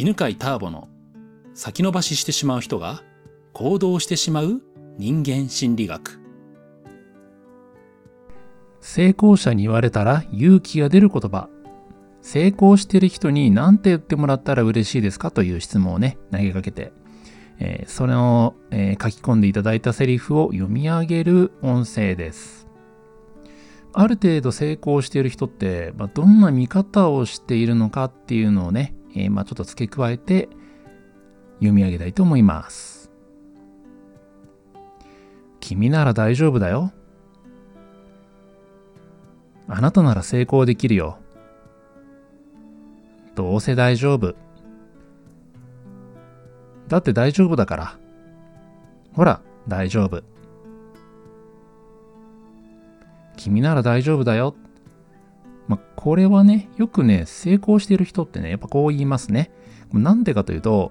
犬飼ターボの先延ばししてしまう人が行動してしまう人間心理学。成功者に言われたら勇気が出る言葉。成功してる人に何て言ってもらったら嬉しいですかという質問をね投げかけて、えー、それを、えー、書き込んでいただいたセリフを読み上げる音声です。ある程度成功している人って、まあ、どんな見方をしているのかっていうのをね、えー、まあ、ちょっと付け加えて読み上げたいと思います。君なら大丈夫だよ。あなたなら成功できるよ。どうせ大丈夫。だって大丈夫だから。ほら、大丈夫。君なら大丈夫だよ。まあ、これはね、よくね、成功している人ってね、やっぱこう言いますね。なんでかというと、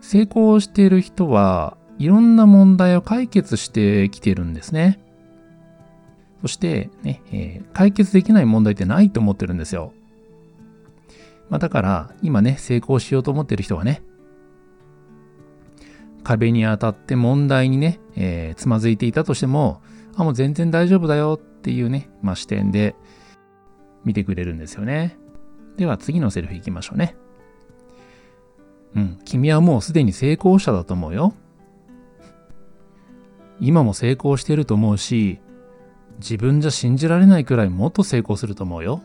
成功している人はいろんな問題を解決してきてるんですね。そしてね、えー、解決できない問題ってないと思ってるんですよ。まあ、だから今ね、成功しようと思ってる人はね、壁に当たって問題にね、えー、つまずいていたとしても、あ、もう全然大丈夫だよっていうね、まあ、視点で見てくれるんですよね。では次のセリフいきましょうね。うん、君はもうすでに成功者だと思うよ。今も成功してると思うし、自分じゃ信じられないくらいもっと成功すると思うよ。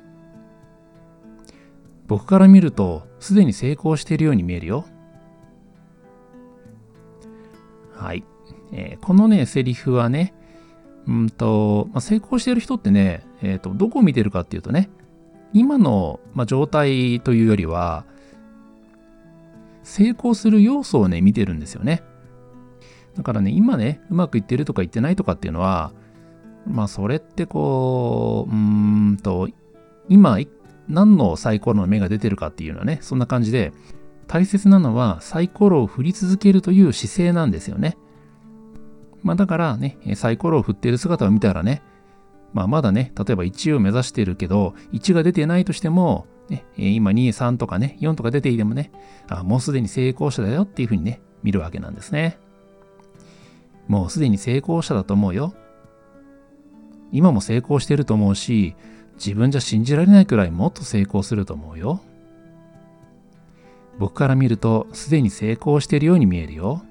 僕から見ると、すでに成功しているように見えるよ。はい。えー、このね、セリフはね、うんと、まあ、成功している人ってね、えっ、ー、と、どこを見てるかっていうとね、今の、まあ、状態というよりは、成功する要素をね、見てるんですよね。だからね、今ね、うまくいってるとかいってないとかっていうのは、まあ、それってこう、うーんと、今、何のサイコロの目が出てるかっていうのはね、そんな感じで、大切なのはサイコロを振り続けるという姿勢なんですよね。まあだからね、サイコロを振ってる姿を見たらね、まあまだね、例えば1を目指してるけど、1が出てないとしても、ね、今2、3とかね、4とか出ていてもね、あもうすでに成功者だよっていうふうにね、見るわけなんですね。もうすでに成功者だと思うよ。今も成功してると思うし、自分じゃ信じられないくらいもっと成功すると思うよ。僕から見るとすでに成功しているように見えるよ。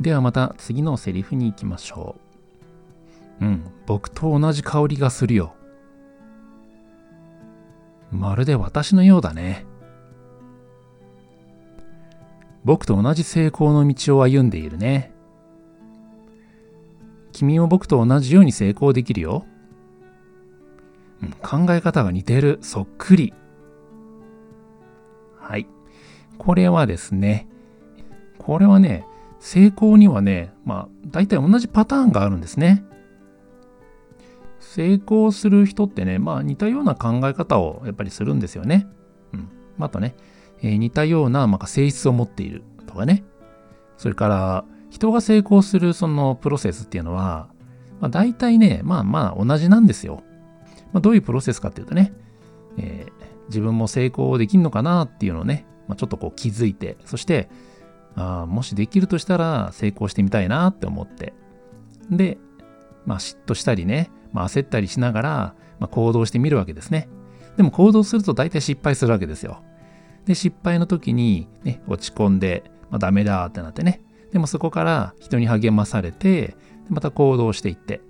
ではまた次のセリフに行きましょう。うん、僕と同じ香りがするよ。まるで私のようだね。僕と同じ成功の道を歩んでいるね。君も僕と同じように成功できるよ。うん、考え方が似てる。そっくり。はい。これはですね、これはね、成功にはね、まあ、大体同じパターンがあるんですね。成功する人ってね、まあ似たような考え方をやっぱりするんですよね。うん。またね、えー、似たような、まあ、性質を持っているとかね。それから、人が成功するそのプロセスっていうのは、まあ、大体ね、まあまあ同じなんですよ。まあ、どういうプロセスかっていうとね、えー、自分も成功できんのかなっていうのをね、まあ、ちょっとこう気づいて、そして、あもしできるとしたら成功してみたいなって思って。で、まあ嫉妬したりね、まあ、焦ったりしながら、まあ、行動してみるわけですね。でも行動すると大体失敗するわけですよ。で、失敗の時に、ね、落ち込んで、まあ、ダメだってなってね。でもそこから人に励まされて、また行動していって。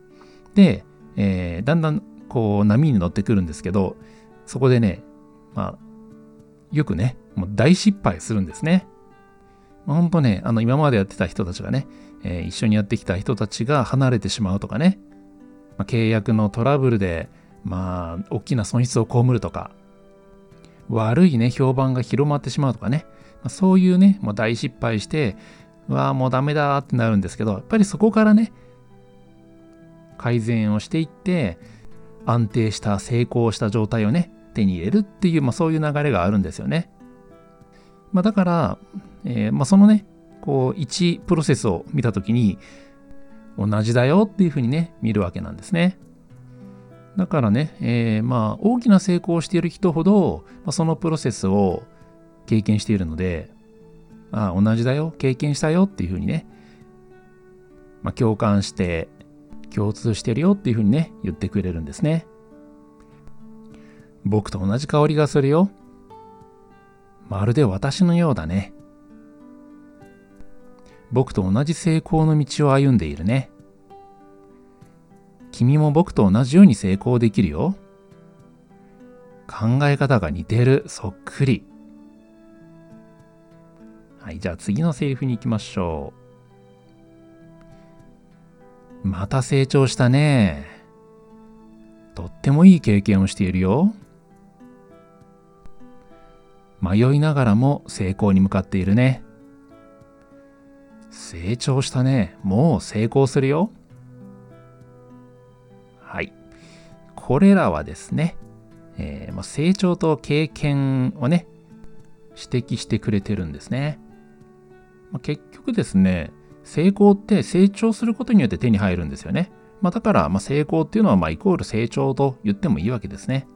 で、えー、だんだんこう波に乗ってくるんですけど、そこでね、まあ、よくね、もう大失敗するんですね。まあ、ほんとね、あの今までやってた人たちがね、えー、一緒にやってきた人たちが離れてしまうとかね、まあ、契約のトラブルで、まあ、大きな損失を被るとか、悪いね、評判が広まってしまうとかね、まあ、そういうね、もう大失敗して、わあ、もうダメだってなるんですけど、やっぱりそこからね、改善をしていって、安定した成功した状態をね、手に入れるっていう、まあ、そういう流れがあるんですよね。まあ、だから、えー、まあ、そのね、こう、1プロセスを見たときに、同じだよっていうふうにね、見るわけなんですね。だからね、えー、まあ大きな成功をしている人ほど、まあ、そのプロセスを経験しているので、ああ、同じだよ、経験したよっていうふうにね、まあ、共感して、共通してるよっていうふうにね、言ってくれるんですね。僕と同じ香りがするよ。まるで私のようだね。僕と同じ成功の道を歩んでいるね。君も僕と同じように成功できるよ。考え方が似てる、そっくり。はい、じゃあ次のセリフに行きましょう。また成長したね。とってもいい経験をしているよ。迷いながらも成功に向かっているね。成長したね。もう成功するよ。はい。これらはですね、えー、まあ、成長と経験をね、指摘してくれてるんですね。まあ、結局ですね、成功って成長することによって手に入るんですよね。まあ、だから、ま成功っていうのはまイコール成長と言ってもいいわけですね。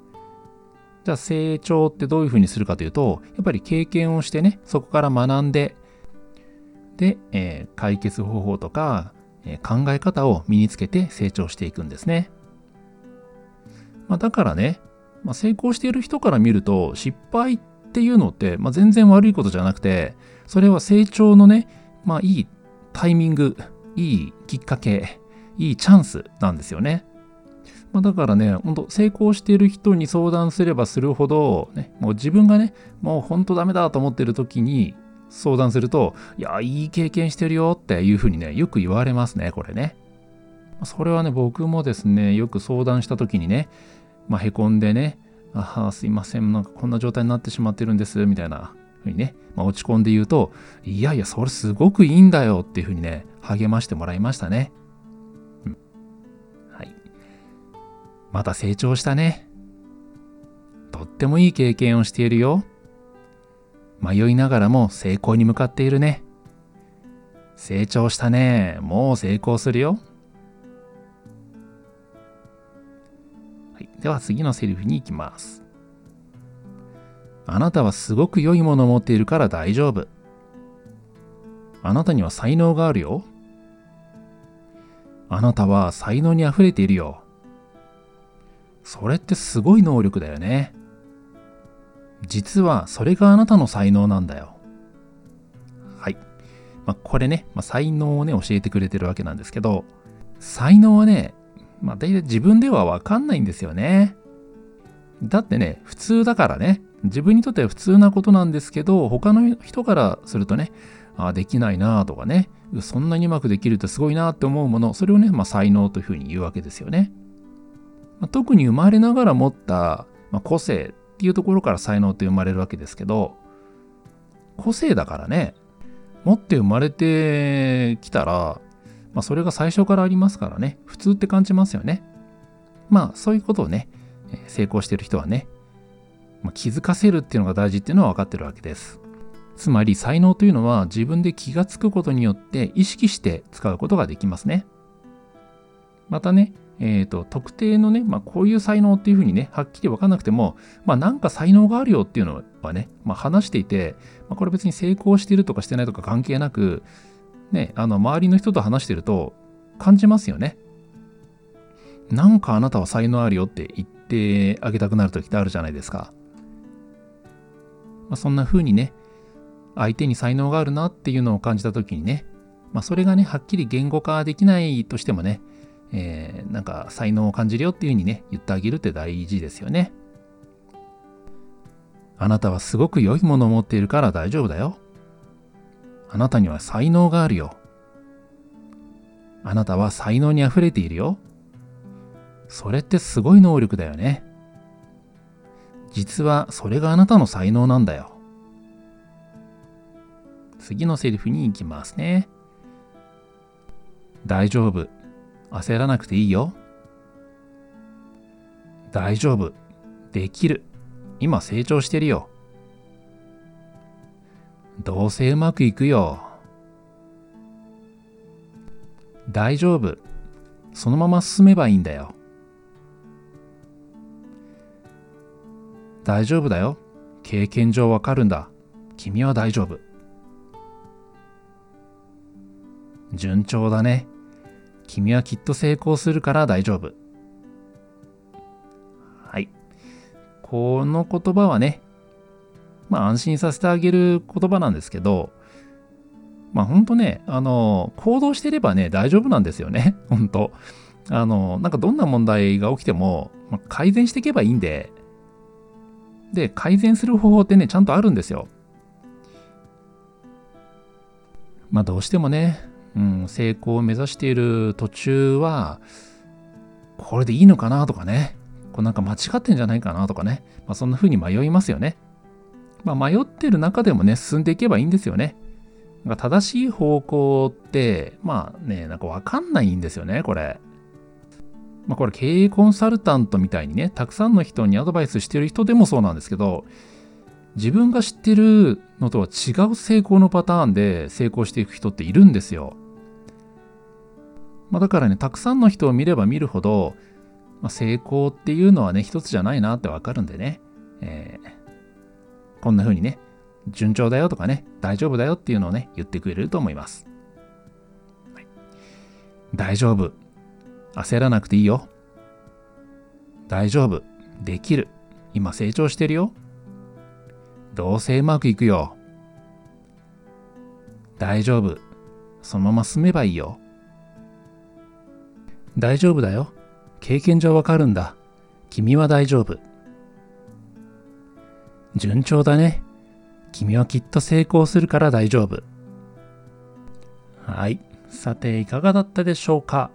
じゃあ成長ってどういうふうにするかというと、やっぱり経験をしてね、そこから学んで、で、えー、解決方法とか、えー、考え方を身につけて成長していくんですね。まあ、だからね、まあ、成功している人から見ると、失敗っていうのって、まあ、全然悪いことじゃなくて、それは成長のね、まあいいタイミング、いいきっかけ、いいチャンスなんですよね。まあ、だからね、ほんと成功している人に相談すればするほど、ね、もう自分がね、もうほんとダメだと思ってる時に相談すると、いや、いい経験してるよっていうふうにね、よく言われますね、これね。それはね、僕もですね、よく相談した時にね、まあ、へこんでね、ああ、すいません、なんかこんな状態になってしまってるんです、みたいなふうにね、まあ、落ち込んで言うと、いやいや、それすごくいいんだよっていうふうにね、励ましてもらいましたね。うん。はいまた成長したね。とってもいい経験をしているよ。迷いながらも成功に向かっているね。成長したね。もう成功するよ。はい、では次のセリフに行きます。あなたはすごく良いものを持っているから大丈夫。あなたには才能があるよ。あなたは才能にあふれているよ。それってすごい能力だよね。実はそれがあなたの才能なんだよ。はい。まあ、これね、まあ、才能をね、教えてくれてるわけなんですけど、才能はね、まあ、大体自分ではわかんないんですよね。だってね、普通だからね、自分にとっては普通なことなんですけど、他の人からするとね、あできないなとかね、そんなにうまくできるってすごいなって思うもの、それをね、まあ、才能というふうに言うわけですよね。まあ、特に生まれながら持った、まあ、個性っていうところから才能って生まれるわけですけど、個性だからね、持って生まれてきたら、まあ、それが最初からありますからね、普通って感じますよね。まあ、そういうことをね、成功してる人はね、まあ、気づかせるっていうのが大事っていうのは分かってるわけです。つまり才能というのは自分で気がつくことによって意識して使うことができますね。またね、えーと、特定のね、まあ、こういう才能っていうふうにね、はっきり分かんなくても、まあ、なんか才能があるよっていうのはね、まあ、話していて、まあ、これ別に成功してるとかしてないとか関係なく、ね、あの周りの人と話してると感じますよね。なんかあなたは才能あるよって言ってあげたくなる時ってあるじゃないですか。まあ、そんな風にね、相手に才能があるなっていうのを感じた時にね、まあ、それがね、はっきり言語化できないとしてもね、えー、なんか才能を感じるよっていうふうにね、言ってあげるって大事ですよね。あなたはすごく良いものを持っているから大丈夫だよ。あなたには才能があるよ。あなたは才能に溢れているよ。それってすごい能力だよね。実はそれがあなたの才能なんだよ。次のセリフに行きますね。大丈夫。焦らなくていいよ。大丈夫。できる。今成長してるよ。どうせうまくいくよ。大丈夫。そのまま進めばいいんだよ。大丈夫だよ。経験上わかるんだ。君は大丈夫。順調だね。君はきっと成功するから大丈夫。はい。この言葉はね、まあ安心させてあげる言葉なんですけど、まあ本当ね、あの、行動してればね、大丈夫なんですよね。本当あの、なんかどんな問題が起きても、まあ、改善していけばいいんで、で、改善する方法ってね、ちゃんとあるんですよ。まあどうしてもね、うん、成功を目指している途中は、これでいいのかなとかね、こうなんか間違ってんじゃないかなとかね、まあそんな風に迷いますよね。まあ迷ってる中でもね、進んでいけばいいんですよね。正しい方向って、まあね、なんかわかんないんですよね、これ。まあこれ経営コンサルタントみたいにね、たくさんの人にアドバイスしてる人でもそうなんですけど、自分が知ってるのとは違う成功のパターンで成功していく人っているんですよ。まあだからね、たくさんの人を見れば見るほど、まあ、成功っていうのはね、一つじゃないなってわかるんでね、えー、こんな風にね、順調だよとかね、大丈夫だよっていうのをね、言ってくれると思います。大丈夫。焦らなくていいよ。大丈夫。できる。今成長してるよ。どうせうまくいくよ。大丈夫。そのまま進めばいいよ。大丈夫だよ。経験上わかるんだ。君は大丈夫。順調だね。君はきっと成功するから大丈夫。はい。さて、いかがだったでしょうか？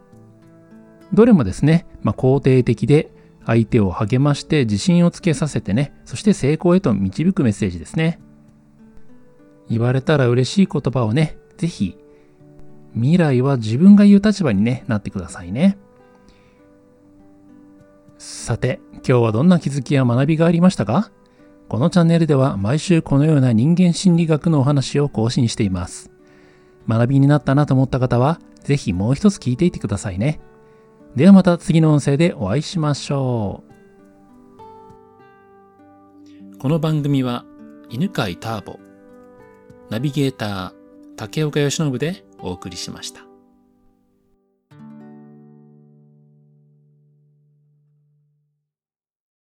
どれもですね、まあ、肯定的で相手を励まして自信をつけさせてね、そして成功へと導くメッセージですね。言われたら嬉しい言葉をね、ぜひ、未来は自分が言う立場に、ね、なってくださいね。さて、今日はどんな気づきや学びがありましたか？このチャンネルでは毎週このような人間心理学のお話を更新しています。学びになったなと思った方は、ぜひもう一つ聞いていてくださいね。ではまた次の音声でお会いしましょう。この番組は、犬飼ターボ、ナビゲーター、竹岡義信でお送りしました。